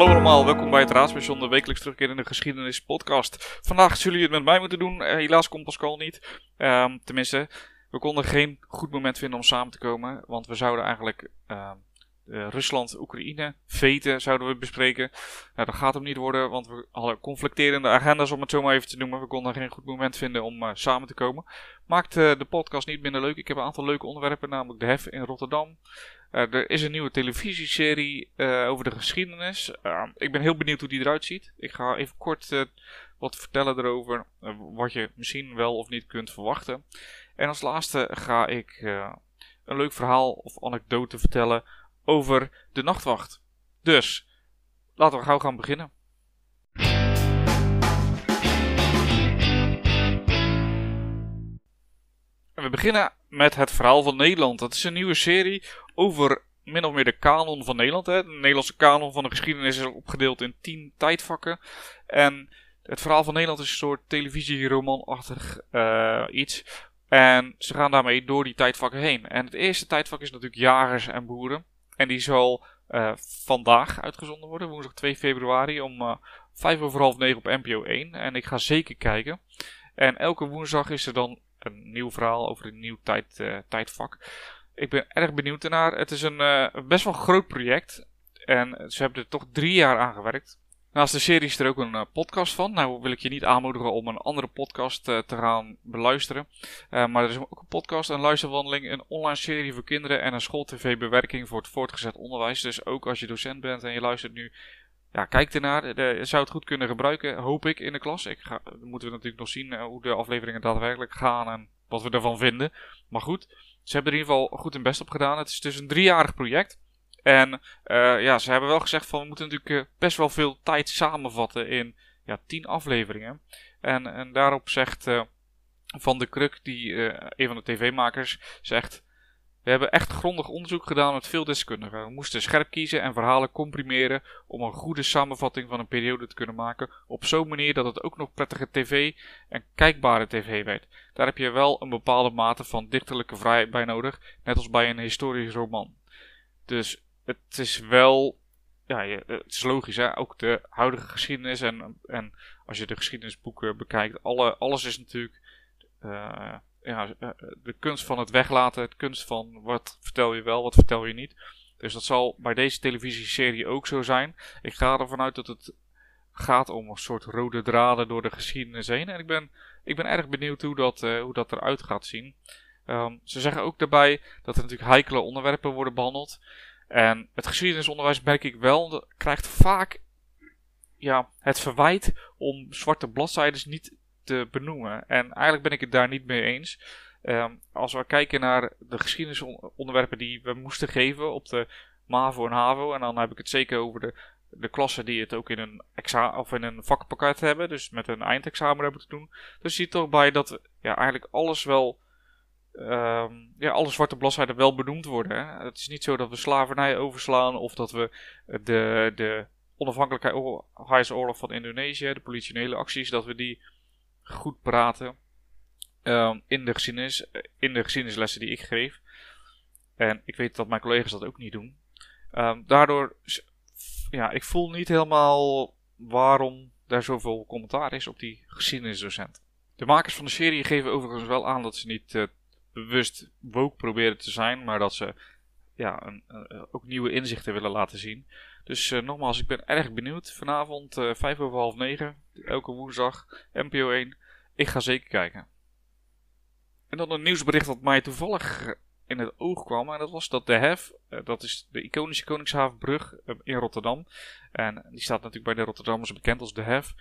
Hallo allemaal, welkom bij het Raadspension, de wekelijks terugkerende geschiedenis podcast. Vandaag zullen jullie het met mij moeten doen, eh, helaas komt Pascal niet. Ehm, tenminste, we konden geen goed moment vinden om samen te komen, want we zouden eigenlijk ehm, de Rusland-Oekraïne veten zouden we bespreken. Nou, dat gaat hem niet worden, want we hadden conflicterende agenda's om het zo maar even te noemen. We konden geen goed moment vinden om eh, samen te komen. Maakt eh, de podcast niet minder leuk. Ik heb een aantal leuke onderwerpen, namelijk de HEF in Rotterdam. Eh, er is een nieuwe televisieserie eh, over de geschiedenis. Uh, ik ben heel benieuwd hoe die eruit ziet. Ik ga even kort wat vertellen erover. wat je misschien wel of niet kunt verwachten. En als laatste ga ik een leuk verhaal of anekdote vertellen over de nachtwacht. Dus, laten we gauw gaan beginnen. En we beginnen met het verhaal van Nederland. Dat is een nieuwe serie over min of meer de kanon van Nederland. Hè. De Nederlandse kanon van de geschiedenis is opgedeeld in tien tijdvakken. En het verhaal van Nederland is een soort televisieromanachtig uh, iets. En ze gaan daarmee door die tijdvakken heen. En het eerste tijdvak is natuurlijk jagers en boeren. En die zal uh, vandaag uitgezonden worden, woensdag 2 februari om uh, 5 over half 9 op NPO 1. En ik ga zeker kijken. En elke woensdag is er dan een nieuw verhaal over een nieuw tijd, uh, tijdvak. Ik ben erg benieuwd ernaar. Het is een best wel groot project. En ze hebben er toch drie jaar aan gewerkt. Naast de serie is er ook een uh, podcast van. Nou wil ik je niet aanmoedigen om een andere podcast uh, te gaan beluisteren. Uh, maar er is ook een podcast, een luisterwandeling, een online serie voor kinderen en een schooltv-bewerking voor het voortgezet onderwijs. Dus ook als je docent bent en je luistert nu, ja, kijk ernaar. De, zou het goed kunnen gebruiken, hoop ik, in de klas. Ik ga, moeten we natuurlijk nog zien hoe de afleveringen daadwerkelijk gaan en wat we ervan vinden. Maar goed, ze hebben er in ieder geval goed hun best op gedaan. Het is dus een driejarig project. En uh, ja, ze hebben wel gezegd van we moeten natuurlijk uh, best wel veel tijd samenvatten in ja, tien afleveringen. En, en daarop zegt uh, Van de Kruk, die een van de tv-makers, zegt... We hebben echt grondig onderzoek gedaan met veel deskundigen. We moesten scherp kiezen en verhalen comprimeren om een goede samenvatting van een periode te kunnen maken. Op zo'n manier dat het ook nog prettige tv en kijkbare tv werd. Daar heb je wel een bepaalde mate van dichterlijke vrijheid bij nodig, net als bij een historisch roman. Dus het is wel, ja, het is logisch hè, ook de huidige geschiedenis en, en als je de geschiedenisboeken bekijkt, alle, alles is natuurlijk... Uh, ja, de kunst van het weglaten, het kunst van wat vertel je wel, wat vertel je niet. Dus dat zal bij deze televisieserie ook zo zijn. Ik ga ervan uit dat het gaat om een soort rode draden door de geschiedenis heen. En ik ben, ik ben erg benieuwd hoe dat, uh, hoe dat eruit gaat zien. Um, ze zeggen ook daarbij dat er natuurlijk heikele onderwerpen worden behandeld. En het geschiedenisonderwijs merk ik wel, krijgt vaak ja, het verwijt om zwarte bladzijden niet te benoemen. En eigenlijk ben ik het daar niet mee eens. Um, als we kijken naar de geschiedenisonderwerpen die we moesten geven op de MAVO en HAVO, en dan heb ik het zeker over de, de klassen die het ook in een, of in een vakpakket hebben, dus met een eindexamen hebben te doen. Dus je ziet toch bij dat ja, eigenlijk alles wel, um, ja, alle zwarte bladzijden wel benoemd worden. Hè? Het is niet zo dat we slavernij overslaan of dat we de, de onafhankelijkheidsoorlog van Indonesië, de politionele acties, dat we die goed praten um, in, de geschiedenis, in de geschiedenislessen die ik geef. En ik weet dat mijn collega's dat ook niet doen. Um, daardoor, ja, ik voel niet helemaal waarom daar zoveel commentaar is op die geschiedenisdocent. De makers van de serie geven overigens wel aan dat ze niet uh, bewust woke proberen te zijn, maar dat ze ja, een, uh, ook nieuwe inzichten willen laten zien. Dus uh, nogmaals, ik ben erg benieuwd. Vanavond uh, vijf over half negen, elke woensdag, NPO 1. Ik ga zeker kijken. En dan een nieuwsbericht dat mij toevallig in het oog kwam. En dat was dat de HEF, dat is de iconische Koningshavenbrug in Rotterdam. En die staat natuurlijk bij de Rotterdammers bekend als de HEF.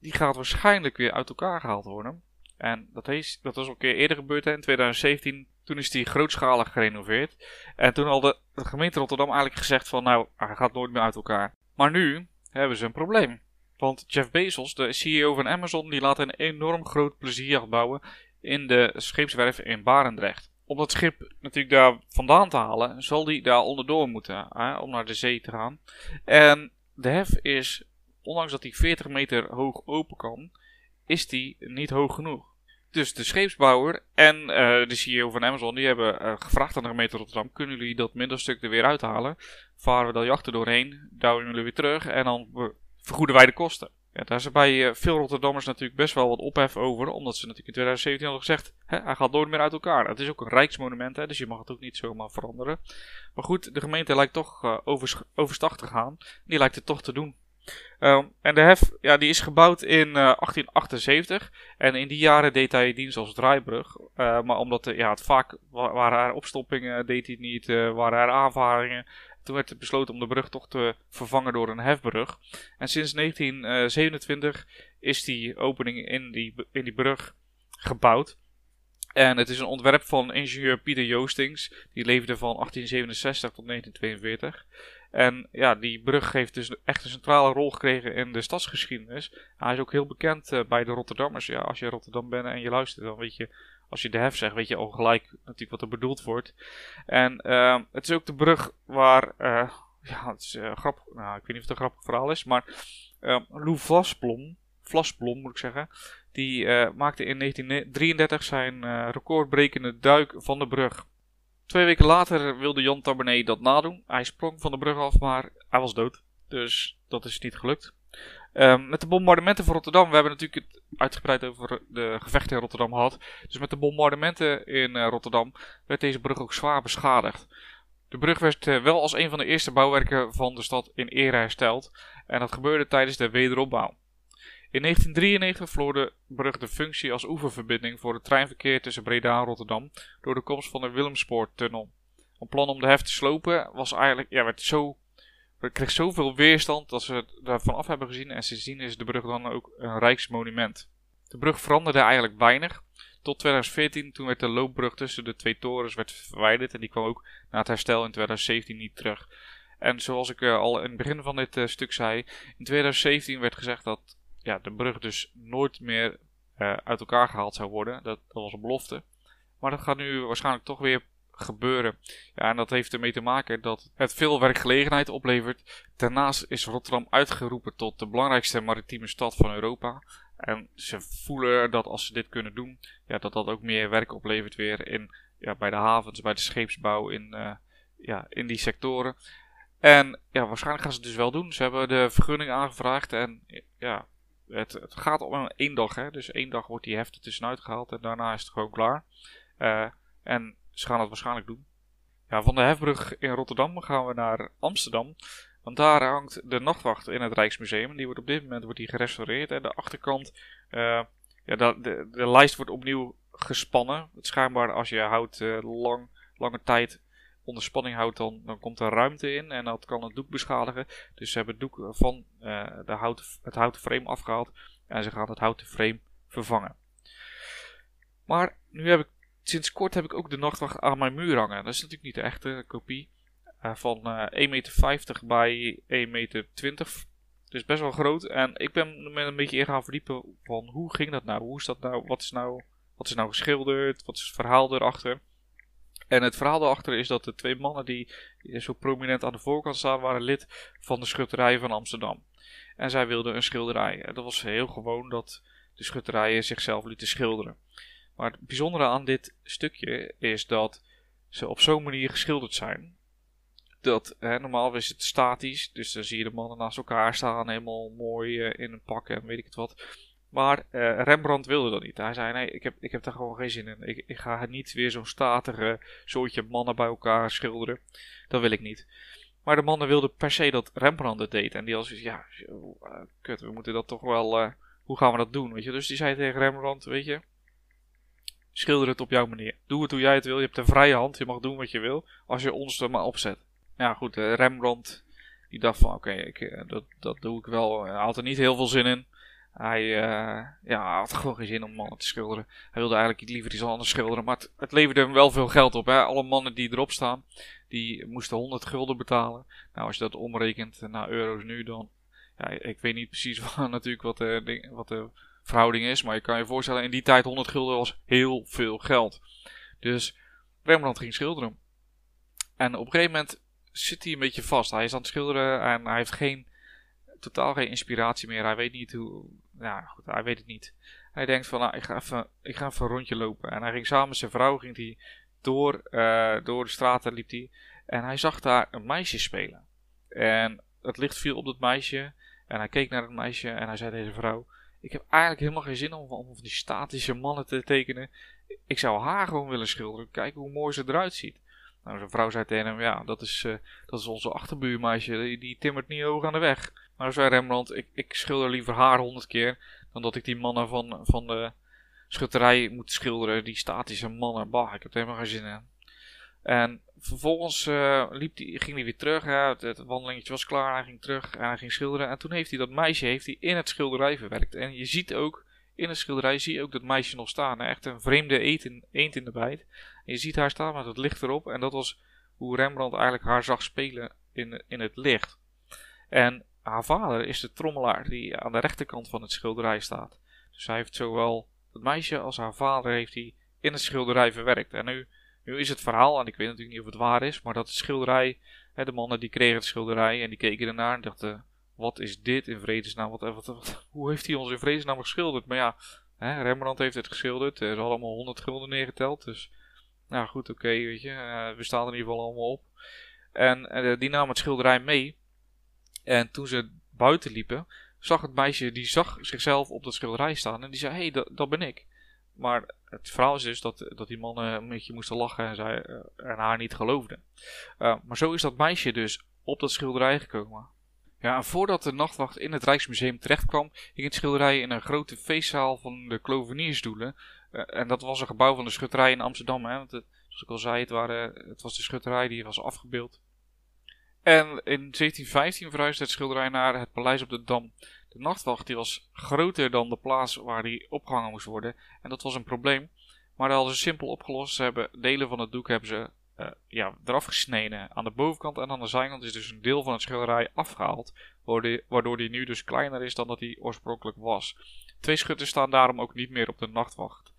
die gaat waarschijnlijk weer uit elkaar gehaald worden. En dat, is, dat was al een keer eerder gebeurd hè, in 2017 toen is die grootschalig gerenoveerd. En toen had de, gemeente Rotterdam eigenlijk gezegd van nou, hij gaat nooit meer uit elkaar. Maar nu hebben ze een probleem. Want Jeff Bezos, de CEO van Amazon, die laat een enorm groot plezierjacht bouwen in de scheepswerf in Barendrecht. Om dat schip natuurlijk daar vandaan te halen, zal die daar onderdoor moeten, hè, om naar de zee te gaan. En de hef is, ondanks dat hij 40 meter hoog open kan, is die niet hoog genoeg. Dus de scheepsbouwer en uh, de CEO van Amazon, die hebben uh, gevraagd aan de gemeente Rotterdam, kunnen jullie dat middelstuk er weer uithalen? Varen we dan jachten doorheen, douwen jullie weer terug en dan vergoeden wij de kosten. Ja, daar er bij uh, veel Rotterdammers natuurlijk best wel wat ophef over, omdat ze natuurlijk in 2017 hadden gezegd, hè, hij gaat nooit meer uit elkaar. Het is ook een rijksmonument, hè, dus je mag het ook niet zomaar veranderen. Maar goed, de gemeente lijkt toch over, overstag te gaan. Die lijkt het toch te doen. Um, en de hef ja, die is gebouwd in uh, 1878. En in die jaren deed hij dienst als draaibrug. Uh, maar omdat ja, het vaak waren er opstoppingen, deed hij niet, uh, waren er aanvaringen. Toen werd besloten om de brug toch te vervangen door een hefbrug. En sinds 1927 is die opening in die, in die brug gebouwd. En het is een ontwerp van ingenieur Pieter Joostings. Die leefde van 1867 tot 1942. En ja, die brug heeft dus echt een centrale rol gekregen in de stadsgeschiedenis. Hij is ook heel bekend uh, bij de Rotterdammers. Ja, als je Rotterdam bent en je luistert, dan weet je, als je de hef zegt, weet je al gelijk natuurlijk wat er bedoeld wordt. En uh, het is ook de brug waar, uh, ja, het is grappig, nou, ik weet niet of het een grappig verhaal is, maar Lou Vlasblom, Vlasblom moet ik zeggen, die maakte in 1933 zijn recordbrekende duik van de brug. Twee weken later wilde Jan Tabernet dat nadoen. Hij sprong van de brug af, maar hij was dood. Dus dat is niet gelukt. Um, met de bombardementen van Rotterdam, we hebben natuurlijk het uitgebreid over de gevechten in Rotterdam gehad. Dus met de bombardementen in uh, Rotterdam werd deze brug ook zwaar beschadigd. De brug werd uh, wel als een van de eerste bouwwerken van de stad in ere hersteld. En dat gebeurde tijdens de wederopbouw. In 1993 verloor de brug de functie als oeververbinding voor het treinverkeer tussen Breda en Rotterdam door de komst van de Willemspoortunnel. Een plan om de hef te slopen was eigenlijk, ja, werd zo, kreeg zoveel weerstand dat ze daarvan af hebben gezien en sindsdien is de brug dan ook een rijksmonument. De brug veranderde eigenlijk weinig. Tot 2014, toen werd de loopbrug tussen de twee torens werd verwijderd en die kwam ook na het herstel in 2017 niet terug. En zoals ik uh, al in het begin van dit uh, stuk zei, in 2017 werd gezegd dat ja, de brug dus nooit meer uh, uit elkaar gehaald zou worden. Dat, dat was een belofte. Maar dat gaat nu waarschijnlijk toch weer gebeuren. Ja, en dat heeft ermee te maken dat het veel werkgelegenheid oplevert. Daarnaast is Rotterdam uitgeroepen tot de belangrijkste maritieme stad van Europa. En ze voelen dat als ze dit kunnen doen, ja, dat dat ook meer werk oplevert weer in, ja, bij de havens, bij de scheepsbouw, in, uh, ja, in die sectoren. En ja, waarschijnlijk gaan ze het dus wel doen. Ze hebben de vergunning aangevraagd en ja, het, het gaat om één dag, hè? dus één dag wordt die heft er tussenuit gehaald en daarna is het gewoon klaar. Uh, en ze gaan het waarschijnlijk doen. Ja, van de hefbrug in Rotterdam gaan we naar Amsterdam. Want daar hangt de nachtwacht in het Rijksmuseum. Die wordt op dit moment wordt die gerestaureerd. En de achterkant, uh, ja, de, de, de, lijst wordt opnieuw gespannen. Het schijnbaar als je houdt uh, lang, lange tijd onder spanning houdt, dan, dan komt er ruimte in en dat kan het doek beschadigen. Dus ze hebben het doek van uh, de houten, het houten frame afgehaald en ze gaan het houten frame vervangen. Maar nu heb ik, sinds kort heb ik ook de nachtwacht aan mijn muur hangen. Dat is natuurlijk niet de echte kopie. Uh, van uh, eh, 1,50 meter bij 1,20 meter. Dus best wel groot. En ik ben een beetje in gaan verdiepen van hoe ging dat nou? Hoe is dat nou? Wat is nou, wat is nou geschilderd? Wat is het verhaal erachter? En het verhaal daarachter is dat de twee mannen die zo prominent aan de voorkant staan, waren lid van de schutterij van Amsterdam. En zij wilden een schilderij. En dat was heel gewoon dat de schutterijen zichzelf lieten schilderen. Maar het bijzondere aan dit stukje is dat ze op zo'n manier geschilderd zijn. Dat hè, normaal is het statisch, dus dan zie je de mannen naast elkaar staan, helemaal mooi uh, in een pak en weet ik het wat. Maar uh, Rembrandt wilde dat niet. Hij zei: Nee, ik heb, ik heb daar gewoon geen zin in. Ik, ik ga niet weer zo'n statige soortje mannen bij elkaar schilderen. Dat wil ik niet. Maar de mannen wilden per se dat Rembrandt het deed. En die was ja, uh, kut, we moeten dat toch wel. Uh, hoe gaan we dat doen? Weet je? Dus die zei tegen Rembrandt: Weet je, schilder het op jouw manier. Doe het hoe jij het wil. Je hebt een vrije hand. Je mag doen wat je wil. Als je ons er maar opzet. Ja, goed, Rembrandt. Die dacht van: Oké, dat, dat doe ik wel. Hij had er niet heel veel zin in. Hij uh, ja, had gewoon geen zin om mannen te schilderen. Hij wilde eigenlijk liever iets anders schilderen. Maar het, leverde hem wel veel geld op. Hè? Alle mannen die erop staan, die moesten 100 gulden betalen. Nou, als je dat omrekent naar euro's nu, dan... Ja, ik weet niet precies wat, natuurlijk wat de, wat de verhouding is. Maar je kan je voorstellen, in die tijd 100 gulden was heel veel geld. Dus Rembrandt ging schilderen. En op een gegeven moment zit hij een beetje vast. Hij is aan het schilderen en hij heeft geen totaal geen inspiratie meer. Hij weet niet hoe. Ja, goed, hij weet het niet. hij denkt van, nou, ik ga, even, ik ga even een rondje lopen. En hij ging samen met zijn vrouw ging hij door, uh, door de straten, liep hij. En hij zag daar een meisje spelen. En het licht viel op dat meisje. En hij keek naar het meisje en hij zei zijn vrouw... Ik heb eigenlijk helemaal geen zin om, om van die statische mannen te tekenen. Ik zou haar gewoon willen schilderen. Kijken hoe mooi ze eruit ziet. Nou, zijn vrouw zei tegen hem, ja, dat is, uh, dat is onze achterbuurmeisje, die, die, timmert niet hoog aan de weg. Nou, zei Rembrandt, ik, ik schilder liever haar honderd keer, dan dat ik die mannen van, van de schutterij moet schilderen, die statische mannen. Bah, ik heb er helemaal geen zin in. En vervolgens uh, liep die, ging hij weer terug, het, wandelingetje was klaar, hij ging terug en hij ging schilderen. En toen heeft hij dat meisje heeft hij in het schilderij verwerkt. En je ziet ook, in het schilderij zie je ook dat meisje nog staan. Echt een vreemde eend in, eend in de bijt. En je ziet haar staan met het licht erop. En dat was hoe Rembrandt eigenlijk haar zag spelen in, in het licht. En haar vader is de trommelaar die aan de rechterkant van het schilderij staat. Dus hij heeft zowel het meisje als haar vader heeft hij in het schilderij verwerkt. En nu, nu is het verhaal, en ik weet natuurlijk niet of het waar is, maar dat het schilderij, hè, de mannen die kregen het schilderij en die keken ernaar en dachten, wat is dit in vredesnaam? Wat, wat, hoe heeft hij ons in vredesnaam geschilderd? Maar ja, hè, Rembrandt heeft het geschilderd, er is allemaal 100 gulden neergeteld, dus nou goed, oké, weet je, uh, we staan er in ieder geval allemaal op. En uh, die nam het schilderij mee. En toen ze buiten liepen, zag het meisje, die zag zichzelf op dat schilderij staan. En die zei, hé, hey, dat, ben ik. Maar het verhaal is dus dat, dat die mannen een beetje moesten lachen en, zij, uh, en haar niet geloofden. maar zo is dat meisje dus op dat schilderij gekomen. Ja, en voordat de nachtwacht in het Rijksmuseum terechtkwam, hing het schilderij in een grote feestzaal van de kloveniersdoelen. En dat was een gebouw van de schutterij in Amsterdam. Hè? Want het, zoals ik al zei, het, waren, het was de schutterij die was afgebeeld. En in 1715 verhuisde het schilderij naar het paleis op de Dam. De nachtwacht die was groter dan de plaats waar die opgehangen moest worden. En dat was een probleem. Maar dat hadden ze simpel opgelost. Ze hebben delen van het doek hebben ze uh, ja, eraf gesneden. Aan de bovenkant en aan de zijkant is dus een deel van het schilderij afgehaald. Waardoor die nu dus kleiner is dan dat hij oorspronkelijk was. Twee schutters staan daarom ook niet meer op de nachtwacht.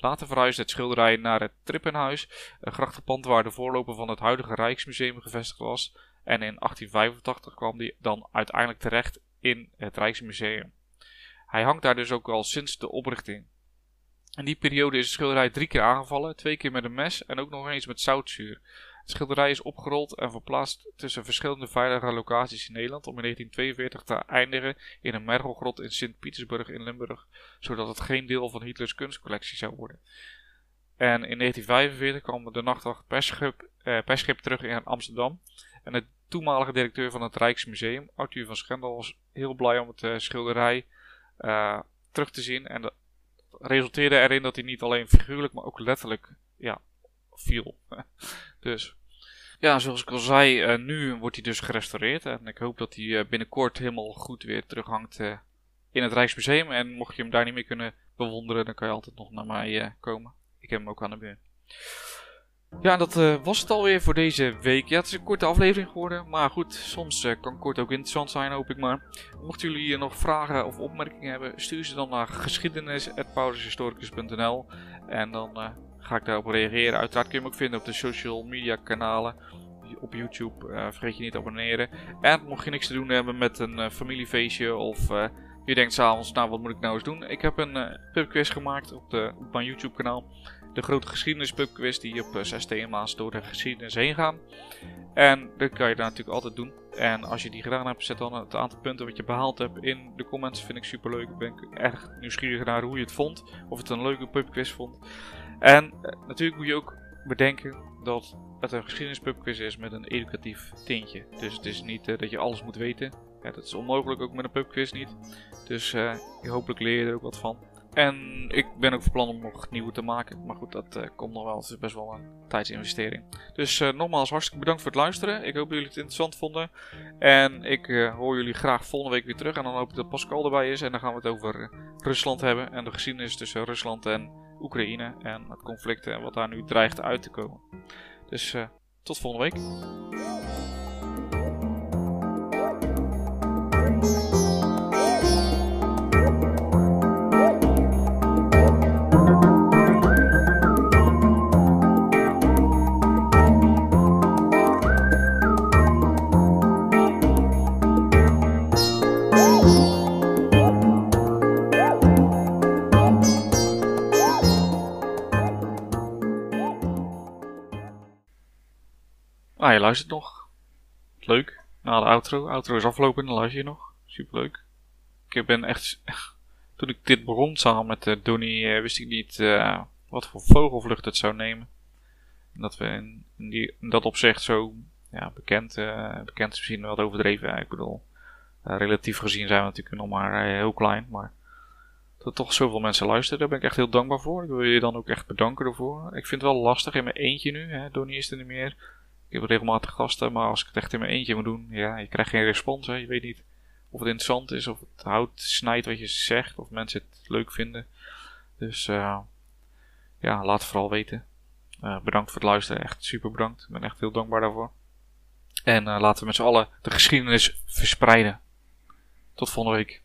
Later verhuisde het schilderij naar het Trippenhuis, een grachtenpand waar de voorloper van het huidige Rijksmuseum gevestigd was. En in 1885 kwam die dan uiteindelijk terecht in het Rijksmuseum. Hij hangt daar dus ook al sinds de oprichting. In die periode is het schilderij drie keer aangevallen, twee keer met een mes en ook nog eens met zoutzuur. Het schilderij is opgerold en verplaatst tussen verschillende veilige locaties in Nederland om in 1942 te eindigen in een mergelgrot in Sint-Petersburg in Limburg, zodat het geen deel van Hitlers kunstcollectie zou worden. En in 1945 kwam de nachtwacht persschip, eh, terug in Amsterdam en de toenmalige directeur van het Rijksmuseum, Arthur van Schendel, was heel blij om het uh, schilderij uh, terug te zien en dat resulteerde erin dat hij niet alleen figuurlijk, maar ook letterlijk ja, viel. dus ja, zoals ik al zei, uh, nu wordt hij dus gerestaureerd. En ik hoop dat hij binnenkort helemaal goed weer terughangt in het Rijksmuseum. En mocht je hem daar niet meer kunnen bewonderen, dan kan je altijd nog naar mij komen. Ik heb hem ook aan de buurt. Ja, dat was het alweer voor deze week. Ja, het is een korte aflevering geworden. Maar goed, soms kan kort ook interessant zijn, hoop ik maar. Mochten jullie nog vragen of opmerkingen hebben, stuur ze dan naar geschiedenis.paulushistoricus.nl En dan ga ik daarop reageren. Uiteraard kun je me ook vinden op de social media kanalen. Op YouTube. Vergeet je niet te abonneren. En mocht je niks te doen hebben met een familiefeestje of je denkt s'avonds, nou wat moet ik nou eens doen? Ik heb een pubquiz gemaakt op, de, op mijn YouTube kanaal. De grote geschiedenis pubquiz die op 6 thema's door de geschiedenis heen gaan. En dat kan je daar natuurlijk altijd doen. En als je die gedaan hebt, zet dan het aantal punten wat je behaald hebt in de comments. Vind ik super leuk. Ik ben erg nieuwsgierig naar hoe je het vond. Of het een leuke pubquiz vond. En uh, natuurlijk moet je ook bedenken dat het een geschiedenispubquiz is met een educatief tintje. Dus het is niet uh, dat je alles moet weten. Ja, dat is onmogelijk ook met een pubquiz niet. Dus uh, hopelijk leer je er ook wat van. En ik ben ook van plan om nog nieuwe te maken. Maar goed, dat uh, komt nog wel. Het is best wel een tijdsinvestering. Dus uh, nogmaals hartstikke bedankt voor het luisteren. Ik hoop dat jullie het interessant vonden. En ik uh, hoor jullie graag volgende week weer terug. En dan hoop ik dat Pascal erbij is. En dan gaan we het over Rusland hebben. En de geschiedenis tussen Rusland en Oekraïne en het conflict en wat daar nu dreigt uit te komen. Dus tot volgende week. Ah, je luistert nog. Leuk. Na de outro. Outro is afgelopen en dan luister je nog. Superleuk. Ik ben echt... Toen ik dit begon samen met uh, Donnie, uh, wist ik niet uh, wat voor vogelvlucht het zou nemen. En dat we in, die, dat opzicht zo ja, bekend, bekend is misschien wat overdreven. Ik bedoel, relatief gezien zijn we natuurlijk nog maar heel klein. Maar dat toch zoveel mensen luisteren, daar ben ik echt heel dankbaar voor. Ik wil je dan ook echt bedanken ervoor. Ik vind het wel lastig in mijn eentje nu. Hè. Donnie is er niet meer. Ik heb regelmatig gasten, maar als ik het echt in mijn eentje moet doen, ja, je krijgt geen respons. Hè. Je weet niet of het interessant is, of het hout snijdt wat je zegt, of mensen het leuk vinden. Dus uh, ja, laat het vooral weten. Uh, bedankt voor het luisteren, echt super bedankt. Ik ben echt heel dankbaar daarvoor. En uh, laten we met z'n allen de geschiedenis verspreiden. Tot volgende week.